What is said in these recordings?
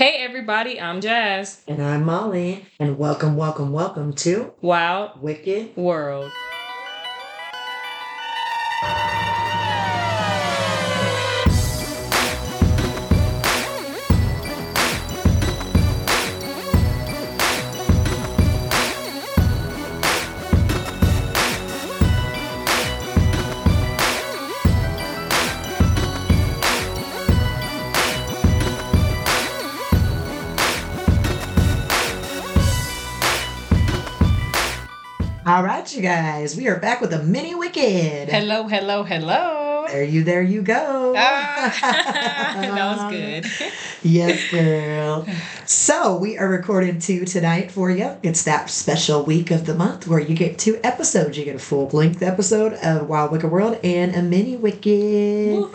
Hey everybody, I'm Jazz. And I'm Molly. And welcome, welcome, welcome to Wild Wicked. World. You guys, we are back with a mini Wicked. Hello, hello, hello. There you, there you go. Ah, that was good. yes, girl. So we are recording two tonight for you. It's that special week of the month where you get two episodes. You get a full length episode of Wild Wicked World and a mini Wicked. Woo.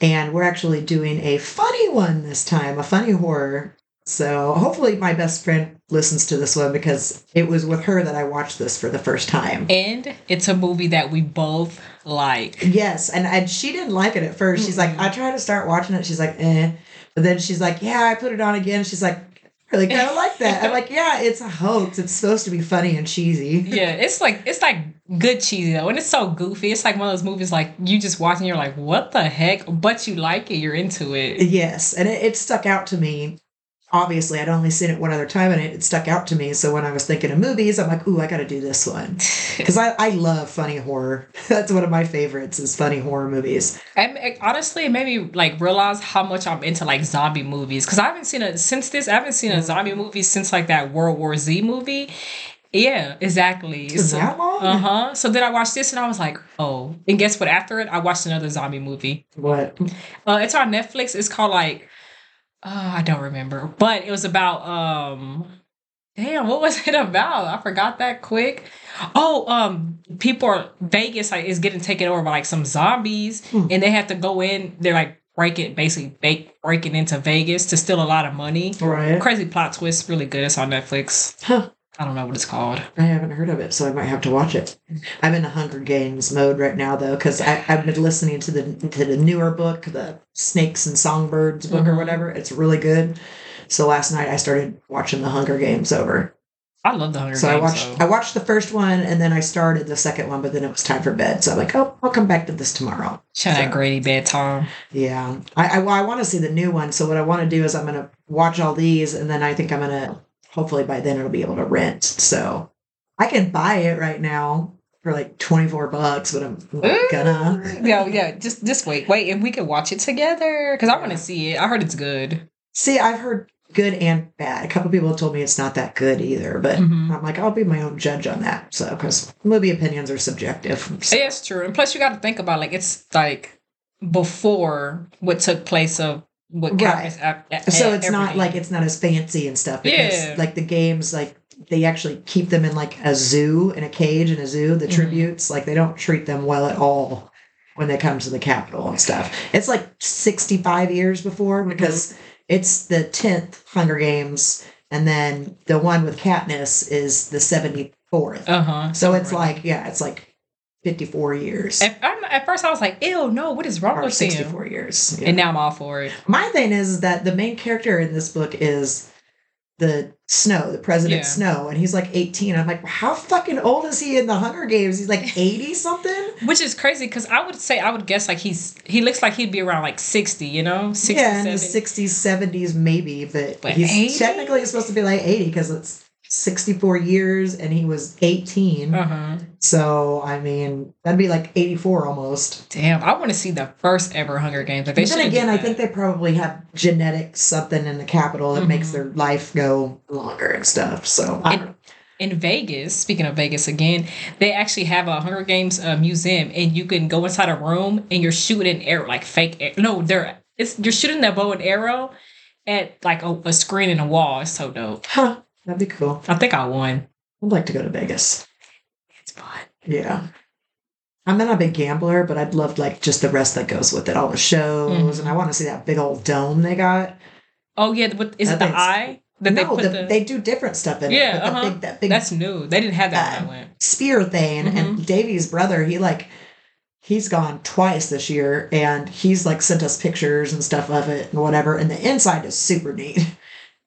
And we're actually doing a funny one this time, a funny horror. So hopefully my best friend listens to this one because it was with her that I watched this for the first time. And it's a movie that we both like. Yes, and, and she didn't like it at 1st She's like. I tried to start watching it. She's like, eh. But then she's like, yeah, I put it on again. She's like, I really kind of like that. I'm like, yeah, it's a hoax. It's supposed to be funny and cheesy. Yeah, it's like it's like good cheesy though, and it's so goofy. It's like one of those movies like you just watch and you're like, what the heck? But you like it, you're into it. Yes, and it, it stuck out to me. Obviously, I'd only seen it one other time, and it, it stuck out to me. So when I was thinking of movies, I'm like, ooh, I got to do this one because I, I love funny horror. That's one of my favorites is funny horror movies. And it- honestly, it made me like realize how much I'm into like zombie movies because I haven't seen a since this. I haven't seen a zombie movie since like that World War Z movie. Yeah, exactly. Is that long? Uh huh. So then I watched this and I was like, oh. And guess what? After it, I watched another zombie movie. What? Uh, it's on Netflix. It's called like, uh, I don't remember, but it was about um, damn, what was it about? I forgot that quick. Oh, um, people are Vegas like is getting taken over by like some zombies, Hmm. and they have to go in. They're like breaking, basically break, breaking into Vegas to steal a lot of money. Right. Crazy plot twist, really good. It's on Netflix. Huh. I don't know what it's called. I haven't heard of it, so I might have to watch it. I'm in the Hunger Games mode right now, though, because I've been listening to the to the newer book, the Snakes and Songbirds book or Mhm. whatever. It's really good. So last night I started watching the Hunger Games over. I love the Hunger So Games. I watched so- I watched the first one and then I started the second one, but then it was time for bed. So I'm like, oh, I'll come back to this tomorrow. Shout out so- Grady bedtime. Yeah, I I, well, I want to see the new one. So what I want to do is I'm gonna watch all these, and then I think I'm gonna hopefully by then it'll be able to rent. So I can buy it right now for like 24 bucks, but I'm not gonna. yeah, yeah. Just just wait, wait, and we can watch it together because I want to see it. I heard it's good. See, I've heard good and bad. A couple people have told me it's not that good either, but Mhm. I'm like, I'll be my own judge on that. So, because movie opinions are subjective. So, Yeah, it's true. And plus, you got to think about like it's like before what took place of what Right. at, so it's not like it's not as fancy and stuff because Yeah. like the games like they actually keep them in like a zoo in a cage in a zoo the Mhm. tributes like they don't treat them well at all when they come to the Capitol and stuff it's like 65 years before Mm-hmm. because it's the 10th hunger games and then the one with katniss is the 74th Uh huh. so it's like yeah it's like 54 years At, I'm- at first, I was like, "Ew, no! What is wrong or with him?" 64 years yeah. And now I'm all for it. My thing is that the main character in this book is the Snow, the President Yeah. Snow, and he's like 18. I'm like, how fucking old is he in the Hunger Games? He's like 80 something? Which is crazy because I would say I would guess like he's he looks like he'd be around like sixty, you know, 60, yeah, in the 60s, 70s, maybe, but, But he's 80? technically supposed to be like 80 because it's 64 years and he was 18. Uh-huh. So, I mean, that'd be like 84 almost. Damn, I want to see the first ever Hunger Games. Like, they But then again, I think they probably have genetic something in the Capitol that makes Mhm. their life go longer and stuff. So, I don't in Vegas, speaking of Vegas again, they actually have a Hunger Games uh, museum, and you can go inside a room and you're shooting an arrow, like fake. Air- no, they're it's you're shooting that bow and arrow at like a, a screen in a wall. It's so dope. Huh, that'd be cool. I think I won. I'd like to go to Vegas. It's fun. Yeah. I'm not a big gambler, but I'd love like just the rest that goes with it, all the shows, Mhm. and I want to see that big old dome they got. Oh yeah, but is That it the eye that they no, put the, the? they do different stuff in Yeah, it. But uh-huh. big, that big that's new. They didn't have that when I went. spear thing, Mm-hmm. and Davy's brother, he like he's gone twice this year and he's like sent us pictures and stuff of it and whatever. And the inside is super neat.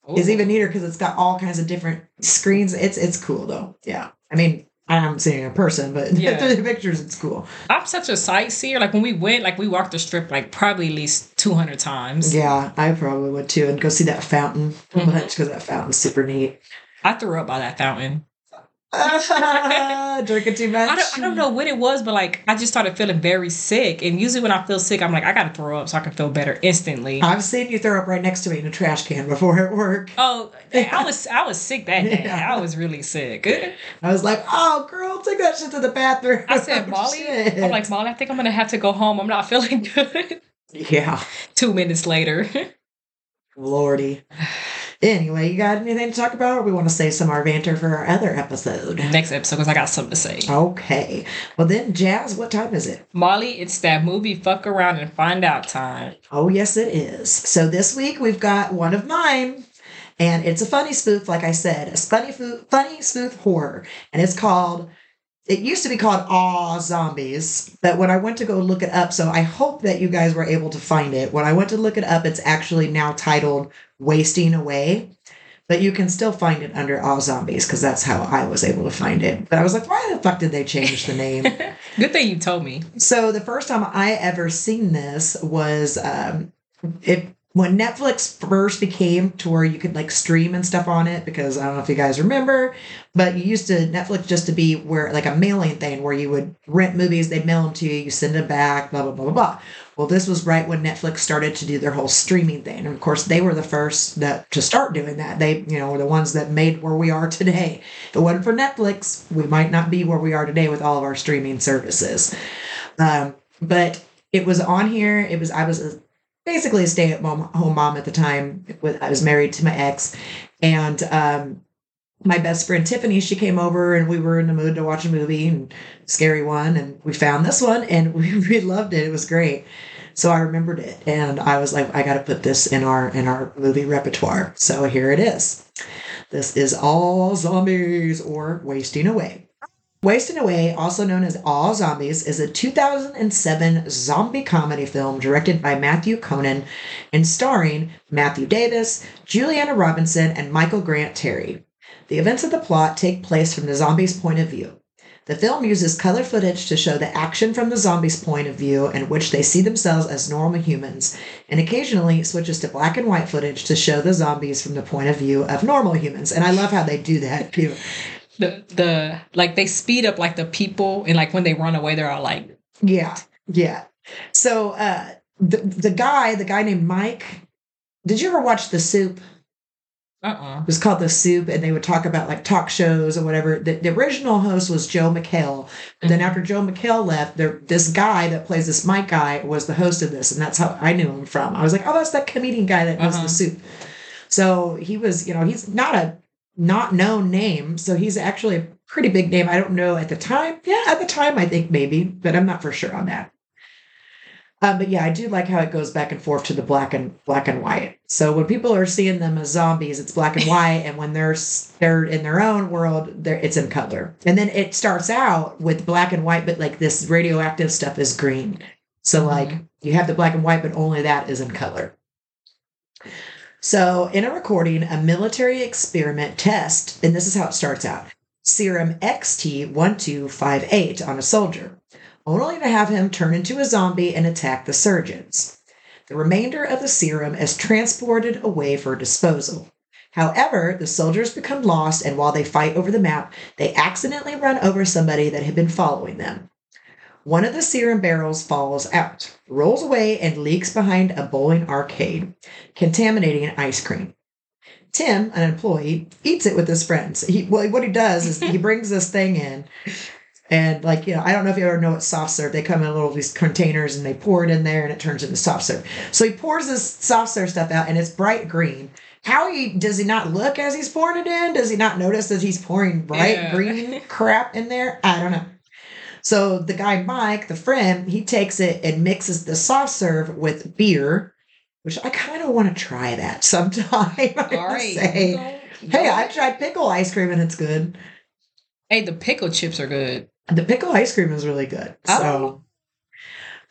It's Ooh. even neater because it's got all kinds of different screens. It's it's cool though. Yeah. I mean, I haven't seen it in person, but Yeah. through the pictures, it's cool. I'm such a sightseer. Like when we went, like we walked the strip like probably at least 200 times. Yeah, I probably would too, and go see that fountain a bunch because that fountain's super neat. I threw up by that fountain. Drinking too much. I don't, I don't know what it was, but like I just started feeling very sick. And usually when I feel sick, I'm like, I gotta throw up so I can feel better instantly. I've seen you throw up right next to me in a trash can before at work. Oh, I was I was sick that day. Yeah. I was really sick. I was like, "Oh, girl, take that shit to the bathroom." I said, Molly. I'm like, Molly, I think I'm gonna have to go home. I'm not feeling good. "Yeah, Two minutes later. lordy." Anyway, you got anything to talk about, or we want to save some of our banter for our other episode? Next episode, because I got something to say. Okay. Well, then, Jazz, what time is it? Molly, it's that movie fuck around and find out time. Oh, yes, it is. So this week we've got one of mine, and it's a funny spoof, like I said, a funny, funny spoof horror, and it's called. It used to be called Aw Zombies, but when I went to go look it up, so I hope that you guys were able to find it. When I went to look it up, it's actually now titled Wasting Away, but you can still find it under Aw Zombies because that's how I was able to find it. But I was like, why the fuck did they change the name? Good thing you told me. So the first time I ever seen this was um, it when Netflix first became to where you could like stream and stuff on it. Because I don't know if you guys remember, but you used to Netflix just to be where like a mailing thing where you would rent movies, they'd mail them to you, you send them back, blah blah blah blah blah. Well, this was right when Netflix started to do their whole streaming thing, and of course they were the first that to start doing that. They, you know, were the ones that made where we are today. If it wasn't for Netflix, we might not be where we are today with all of our streaming services. Um, but it was on here. It was I was basically a stay at home mom at the time. I was married to my ex, and um, my best friend Tiffany she came over and we were in the mood to watch a movie and scary one, and we found this one and we, we loved it. It was great. So I remembered it, and I was like, I got to put this in our in our movie repertoire. So here it is. This is Ahhh Zombies or Wasting Away. Wasting Away, also known as Ahhh Zombies, is a 2007 zombie comedy film directed by Matthew Kohnen and starring Matthew Davis, Julianna Robinson, and Michael Grant Terry. The events of the plot take place from the zombies' point of view. The film uses color footage to show the action from the zombies' point of view in which they see themselves as normal humans, and occasionally switches to black and white footage to show the zombies from the point of view of normal humans. And I love how they do that too. The the like they speed up like the people and like when they run away, they're all like, Yeah, yeah. So uh, the the guy, the guy named Mike. Did you ever watch The Soup? uh uh It was called The Soup, and they would talk about like talk shows or whatever. The, the original host was Joel McHale. But then after Joel McHale left, there this guy that plays this Mike guy was the host of this, and that's how I knew him from. I was like, oh, that's that comedian guy that does Uh-huh. The Soup. So he was, you know, he's not a not known name, so he's actually a pretty big name. I don't know at the time. Yeah, at the time, I think maybe, but I'm not for sure on that. Um, but yeah, I do like how it goes back and forth to the black and black and white. So when people are seeing them as zombies, it's black and white, and when they're they're in their own world, they're, it's in color. And then it starts out with black and white, but like this radioactive stuff is green. So like you have the black and white, but only that is in color. So in a recording, a military experiment test, and this is how it starts out: serum XT1258 on a soldier only to have him turn into a zombie and attack the surgeons. The remainder of the serum is transported away for disposal. However, the soldiers become lost, and while they fight over the map, they accidentally run over somebody that had been following them. One of the serum barrels falls out, rolls away, and leaks behind a bowling arcade, contaminating an ice cream. Tim, an employee, eats it with his friends. He, well, what he does is he brings this thing in, and like you know, I don't know if you ever know what soft serve. They come in little these containers and they pour it in there, and it turns into soft serve. So he pours this soft serve stuff out, and it's bright green. How he does he not look as he's pouring it in? Does he not notice that he's pouring bright Yeah. green crap in there? I don't know. So the guy Mike, the friend, he takes it and mixes the soft serve with beer, which I kind of want to try that sometime. I All have to right. say. Hey. I tried pickle ice cream and it's good. Hey, the pickle chips are good. The pickle ice cream is really good. Oh. So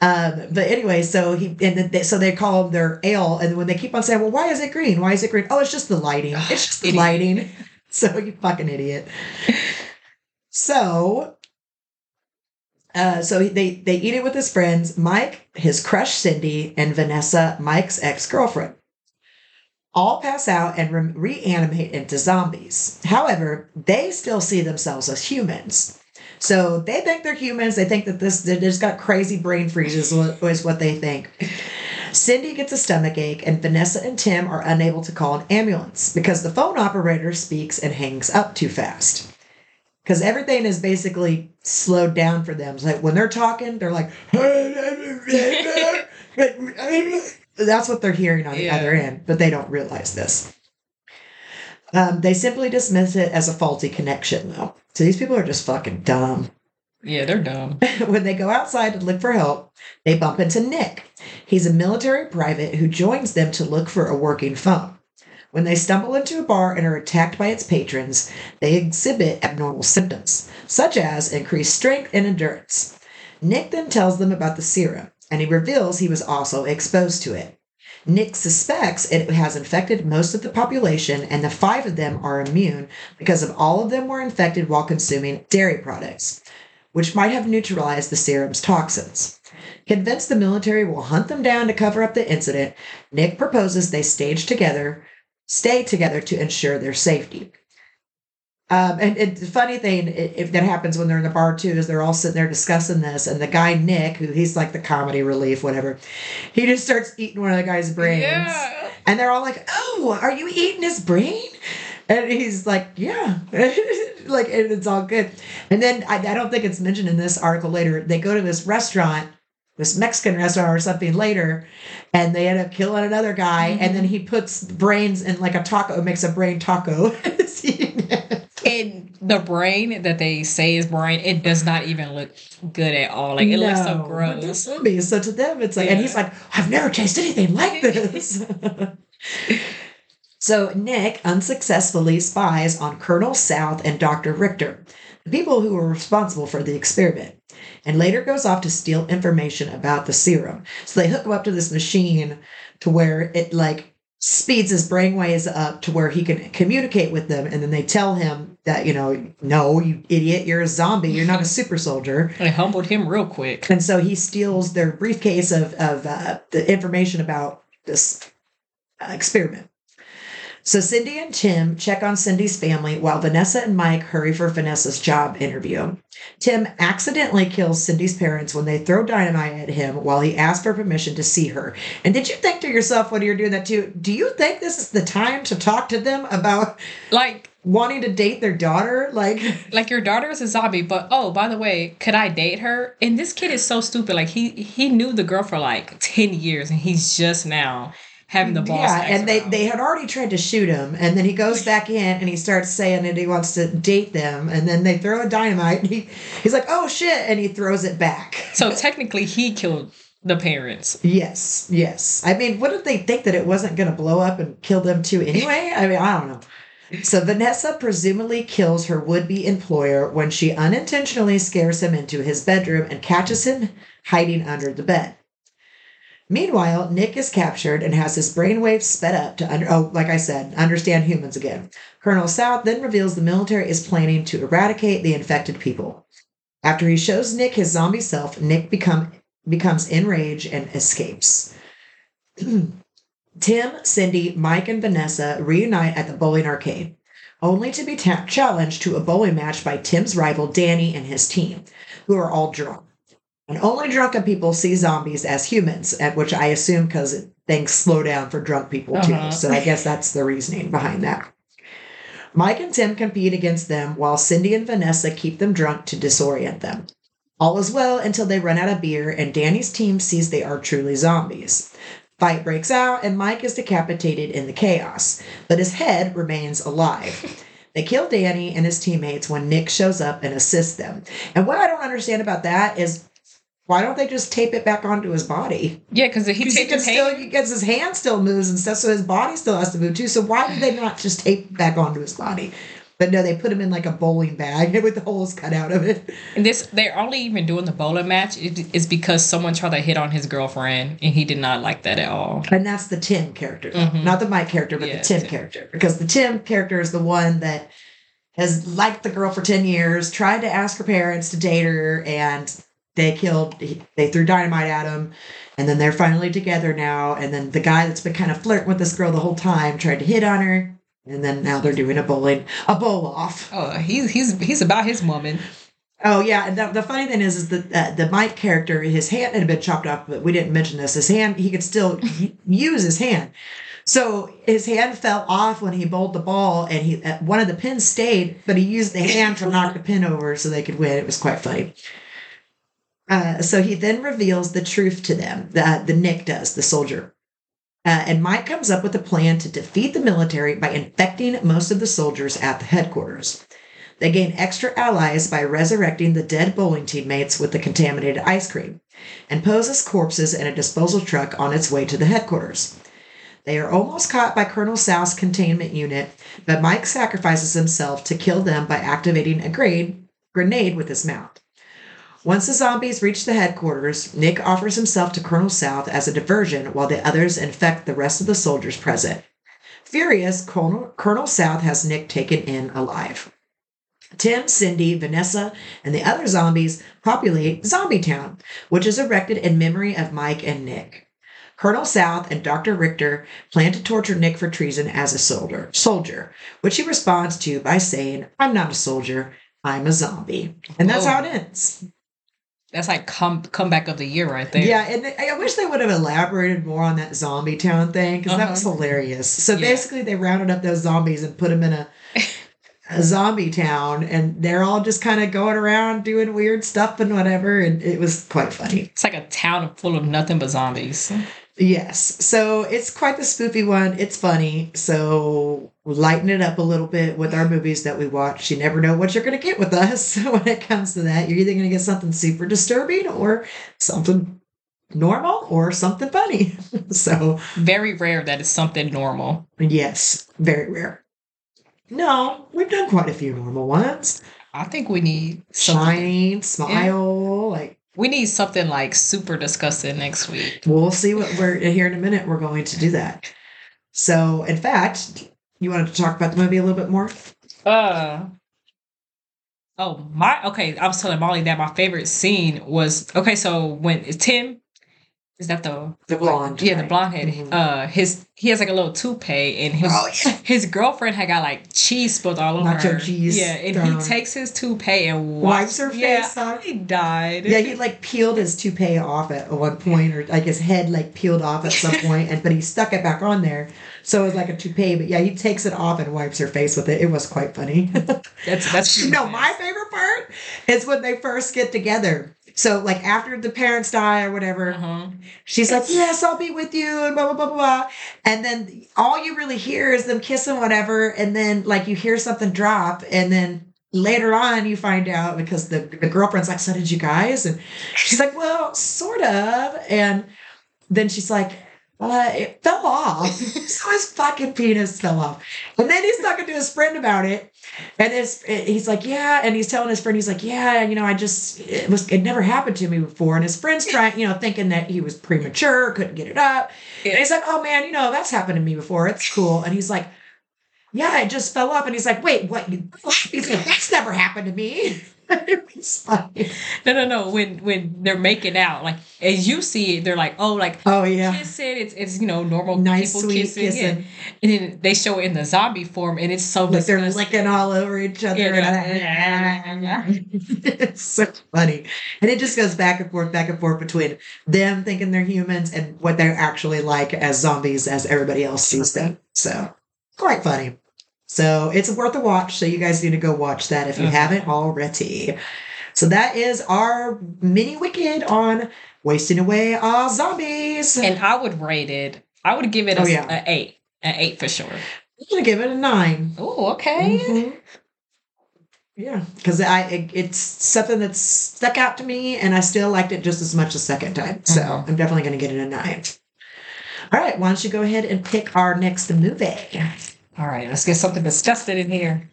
Um, but anyway, so he and then they, so they call them their ale, and when they keep on saying, "Well, why is it green? Why is it green? Oh, it's just the lighting. It's just the lighting." So you fucking idiot. So, uh, so they they eat it with his friends, Mike, his crush Cindy, and Vanessa, Mike's ex girlfriend. All pass out and re- reanimate into zombies. However, they still see themselves as humans. So they think they're humans. They think that this they just got crazy brain freezes. Is what they think. Cindy gets a stomach ache, and Vanessa and Tim are unable to call an ambulance because the phone operator speaks and hangs up too fast. Because everything is basically slowed down for them. It's like when they're talking, they're like, that's what they're hearing on the Yeah. other end, but they don't realize this. Um, they simply dismiss it as a faulty connection, though. So these people are just fucking dumb. Yeah, they're dumb. when they go outside to look for help, they bump into Nick. He's a military private who joins them to look for a working phone. When they stumble into a bar and are attacked by its patrons, they exhibit abnormal symptoms, such as increased strength and endurance. Nick then tells them about the serum, and he reveals he was also exposed to it. Nick suspects it has infected most of the population, and the five of them are immune because of all of them were infected while consuming dairy products which might have neutralized the serum's toxins. Convinced the military will hunt them down to cover up the incident, Nick proposes they stage together, stay together to ensure their safety. Um, and, and the funny thing, if that happens when they're in the bar too, is they're all sitting there discussing this, and the guy Nick, who he's like the comedy relief, whatever, he just starts eating one of the guy's brains. Yeah. And they're all like, "Oh, are you eating his brain?" And he's like, "Yeah," like and it's all good. And then I, I don't think it's mentioned in this article later. They go to this restaurant, this Mexican restaurant or something later, and they end up killing another guy. And then mm-hmm. he puts brains in like a taco, makes a brain taco. It. And the brain that they say is brain, it does not even look good at all. Like it looks so No, but they're gross. zombies. So to them, it's like, and he's like, I've never tasted anything like this. so Nick unsuccessfully spies on Colonel South and Dr. Richter, the people who were responsible for the experiment, and later goes off to steal information about the serum. So they hook him up to this machine to where it like speeds his brainwaves up to where he can communicate with them and then they tell him that you know no you idiot you're a zombie you're not a super soldier It humbled him real quick. and so he steals their briefcase of, of uh, the information about this uh, experiment. So Cindy and Tim check on Cindy's family while Vanessa and Mike hurry for Vanessa's job interview. Tim accidentally kills Cindy's parents when they throw dynamite at him while he asks for permission to see her. And did you think to yourself when you're doing that too? Do you think this is the time to talk to them about Like wanting to date their daughter? Like, like your daughter is a zombie, but oh, by the way, could I date her? And this kid is so stupid. Like he he knew the girl for like ten years, and he's just now having the mm, balls. Yeah, to ask and they, they had already tried to shoot him, and then he goes back in and he starts saying that he wants to date them, and then they throw a dynamite, and he, he's like, oh shit, and he throws it back. so technically he killed the parents. Yes, yes. I mean, wouldn't they think that it wasn't going to blow up and kill them too anyway? I mean, I don't know. So Vanessa presumably kills her would-be employer when she unintentionally scares him into his bedroom and catches him hiding under the bed. Meanwhile, Nick is captured and has his brainwaves sped up to under oh, like I said, understand humans again. Colonel South then reveals the military is planning to eradicate the infected people. After he shows Nick his zombie self, Nick become becomes enraged and escapes. Tim, Cindy, Mike, and Vanessa reunite at the bowling arcade, only to be challenged to a bowling match by Tim's rival Danny and his team, who are all drunk. And only drunken people see zombies as humans, at which I assume because things slow down for drunk people too. Uh-huh. So I guess that's the reasoning behind that. Mike and Tim compete against them while Cindy and Vanessa keep them drunk to disorient them. All is well until they run out of beer and Danny's team sees they are truly zombies. Fight breaks out and Mike is decapitated in the chaos, but his head remains alive. They kill Danny and his teammates when Nick shows up and assists them. And what I don't understand about that is why don't they just tape it back onto his body? Yeah, because he he can his still, hand. because his hand still moves and stuff, so his body still has to move too. So why did they not just tape back onto his body? But no, they put him in like a bowling bag with the holes cut out of it. And this, they're only even doing the bowling match is because someone tried to hit on his girlfriend and he did not like that at all. And that's the Tim character. Mhm. not the Mike character, but Yeah, the Tim, Tim. character. Because the Tim character is the one that has liked the girl for 10 years, tried to ask her parents to date her, and they killed, he- they threw dynamite at him. And then they're finally together now. And then the guy that's been kind of flirting with this girl the whole time tried to hit on her. And then now they're doing a bowling, a bowl off. Oh, he's he's he's about his woman. Oh yeah, and the, the funny thing is, is that uh, the Mike character, his hand had been chopped off, but we didn't mention this. His hand, he could still use his hand. So his hand fell off when he bowled the ball, and he uh, one of the pins stayed, but he used the hand to knock the pin over so they could win. It was quite funny. Uh, so he then reveals the truth to them. The, the Nick does, the soldier. Uh, and Mike comes up with a plan to defeat the military by infecting most of the soldiers at the headquarters. They gain extra allies by resurrecting the dead bowling teammates with the contaminated ice cream and pose as corpses in a disposal truck on its way to the headquarters. They are almost caught by Colonel South's containment unit, but Mike sacrifices himself to kill them by activating a grenade, grenade with his mount. Once the zombies reach the headquarters, Nick offers himself to Colonel South as a diversion while the others infect the rest of the soldiers present. Furious, Colonel, Colonel South has Nick taken in alive. Tim, Cindy, Vanessa, and the other zombies populate Zombie Town, which is erected in memory of Mike and Nick. Colonel South and Dr. Richter plan to torture Nick for treason as a soldier, soldier, which he responds to by saying, I'm not a soldier, I'm a zombie. And that's Whoa. how it ends. That's like come comeback of the year right there. Yeah, and I I wish they would have elaborated more on that zombie town thing because that Uh-huh. was hilarious. So Yeah. basically, they rounded up those zombies and put them in a, a zombie town, and they're all just kind of going around doing weird stuff and whatever, and it was quite funny. It's like a town full of nothing but zombies. Yes, so it's quite the spoofy one. It's funny, so lighten it up a little bit with our movies that we watch. You never know what you're going to get with us when it comes to that. You're either going to get something super disturbing or something normal or something funny. so Very rare that it's something normal. Yes, very rare. No, we've done quite a few normal ones. I think we need something. Shining, smile, like We need something like super disgusting next week. we'll see what we're here in a minute. We're going to do that. So, in fact, you wanted to talk about the movie a little bit more? Uh oh my okay. I was telling Molly that my favorite scene was okay. So when Tim is that the The blonde, Yeah, the blonde head. Mhm. Uh, his he has like a little toupee, and his Oh, yeah. his girlfriend had got like cheese spilled all over Nacho her. cheese Yeah, and he takes his toupee and Wipes her yeah, face off. He died. Yeah, he like peeled his toupee off at one point, or like his head like peeled off at some point, and but he stuck it back on there, so it was like a toupee. But yeah, he takes it off and wipes her face with it. It was quite funny. That's that's no, my favorite part is when they first get together. So like after the parents die or whatever, Uh-huh. she's like, "Yes, I'll be with you," and blah blah blah blah. blah. And then all you really hear is them kissing, whatever. And then like you hear something drop, and then later on you find out because the the girlfriend's like, "So did you guys?" And she's like, "Well, sort of." And then she's like. Uh, it fell off. so his fucking penis fell off. And then he's talking to his friend about it. And his, he's like, yeah. And he's telling his friend, he's like, yeah, you know, I just, it was, it never happened to me before. And his friend's trying, you know, thinking that he was premature, couldn't get it up. And he's like, oh man, you know, that's happened to me before. It's cool. And he's like, yeah, it just fell off. And he's like, wait, what? He's like, that's never happened to me. It was funny. No, no, no. When when they're making out, like as you see it, they're like, oh, like Oh, yeah. kissing. It's it's you know normal Nice, people sweet kissing, kissing. yeah. and then they show it in the zombie form, and it's so Like they're licking all over each other. Yeah, it's so funny. And it just goes back and forth, back and forth between them thinking they're humans and what they're actually like as zombies as everybody else sees them. So quite funny. So it's worth a watch. So you guys need to go watch that if you Mhm. haven't already. So that is our mini wicked on wasting away our zombies. and I would rate it. I would give it a, Oh, yeah. a eight, an eight for sure. I'm gonna give it a nine. Oh, okay. Mhm. Yeah, because I it, it's something that's stuck out to me, and I still liked it just as much the second time. So Mhm. I'm definitely going to get it a nine. All right, why don't you go ahead and pick our next movie? All right, let's get something disgusting in here.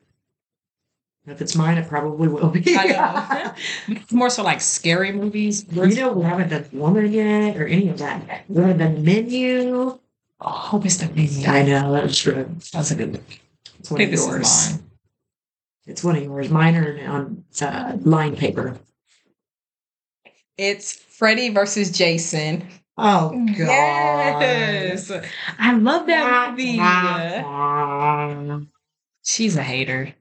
If it's mine, it probably will be. I know. More so like scary movies. you know, we haven't done Woman yet or any of that. We haven't done Menu. Oh, Mr. Minion. I know, that's true. That's a good movie. It's I one think of this yours. is mine. It's one of yours. Mine are on uh, line paper. It's Freddy versus Jason. Oh, God. Yes. I love that movie. She's a hater.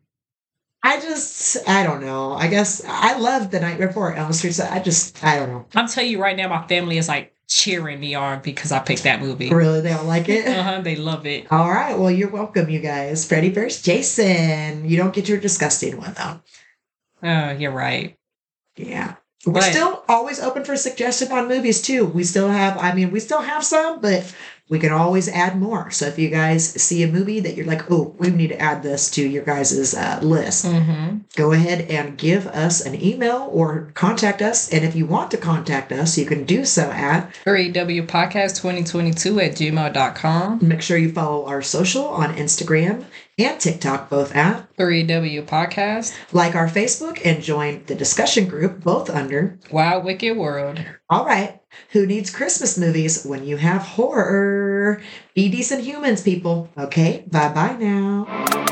I just, I don't know. I guess I love the night before Elm Street. So I just, I don't know. I'm telling you right now, my family is like cheering me on because I picked that movie. Really, they don't like it. Uh-huh, they love it. All right. Well, you're welcome, you guys. Freddy vs. Jason. You don't get your disgusting one though. Oh, you're right. Yeah. We're Right. still always open for suggestion on movies too. We still have, I mean, we still have some, but we can always add more. So if you guys see a movie that you're like, oh, we need to add this to your guys' uh, list, Mm-hmm. go ahead and give us an email or contact us. And if you want to contact us, you can do so at 3W Podcast 2022 at gmail.com. make sure you follow our social on Instagram and TikTok, both at 3W Podcast. like our Facebook and join the discussion group, both under Wild Wicked World. All right. Who needs Christmas movies when you have horror? Be decent humans, people. Okay. Bye bye now.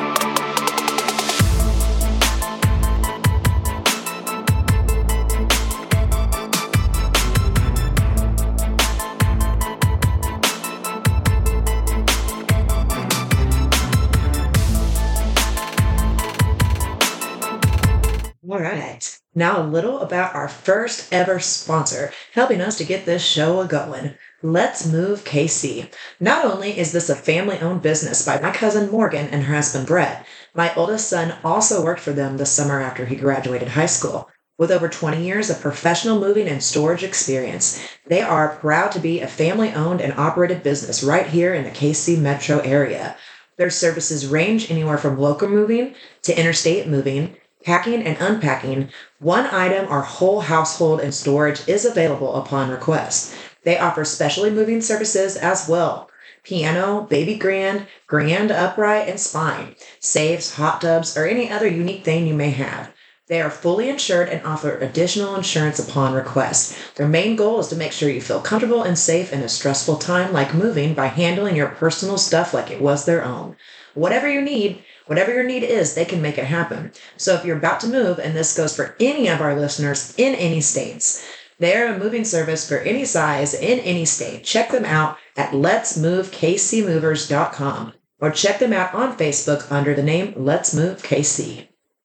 Now, a little about our first ever sponsor, helping us to get this show a going. Let's Move KC. Not only is this a family owned business by my cousin Morgan and her husband Brett, my oldest son also worked for them the summer after he graduated high school. With over 20 years of professional moving and storage experience, they are proud to be a family owned and operated business right here in the KC metro area. Their services range anywhere from local moving to interstate moving, packing and unpacking, one item or whole household and storage is available upon request. They offer specially moving services as well. Piano, baby grand, grand upright, and spinet, safes, hot tubs, or any other unique thing you may have. They are fully insured and offer additional insurance upon request. Their main goal is to make sure you feel comfortable and safe in a stressful time like moving by handling your personal stuff like it was their own. Whatever you need, whatever your need is, they can make it happen. So if you're about to move, and this goes for any of our listeners in any states, they're a moving service for any size in any state. Check them out at letsmovekcmovers.com or check them out on Facebook under the name Let's Move KC.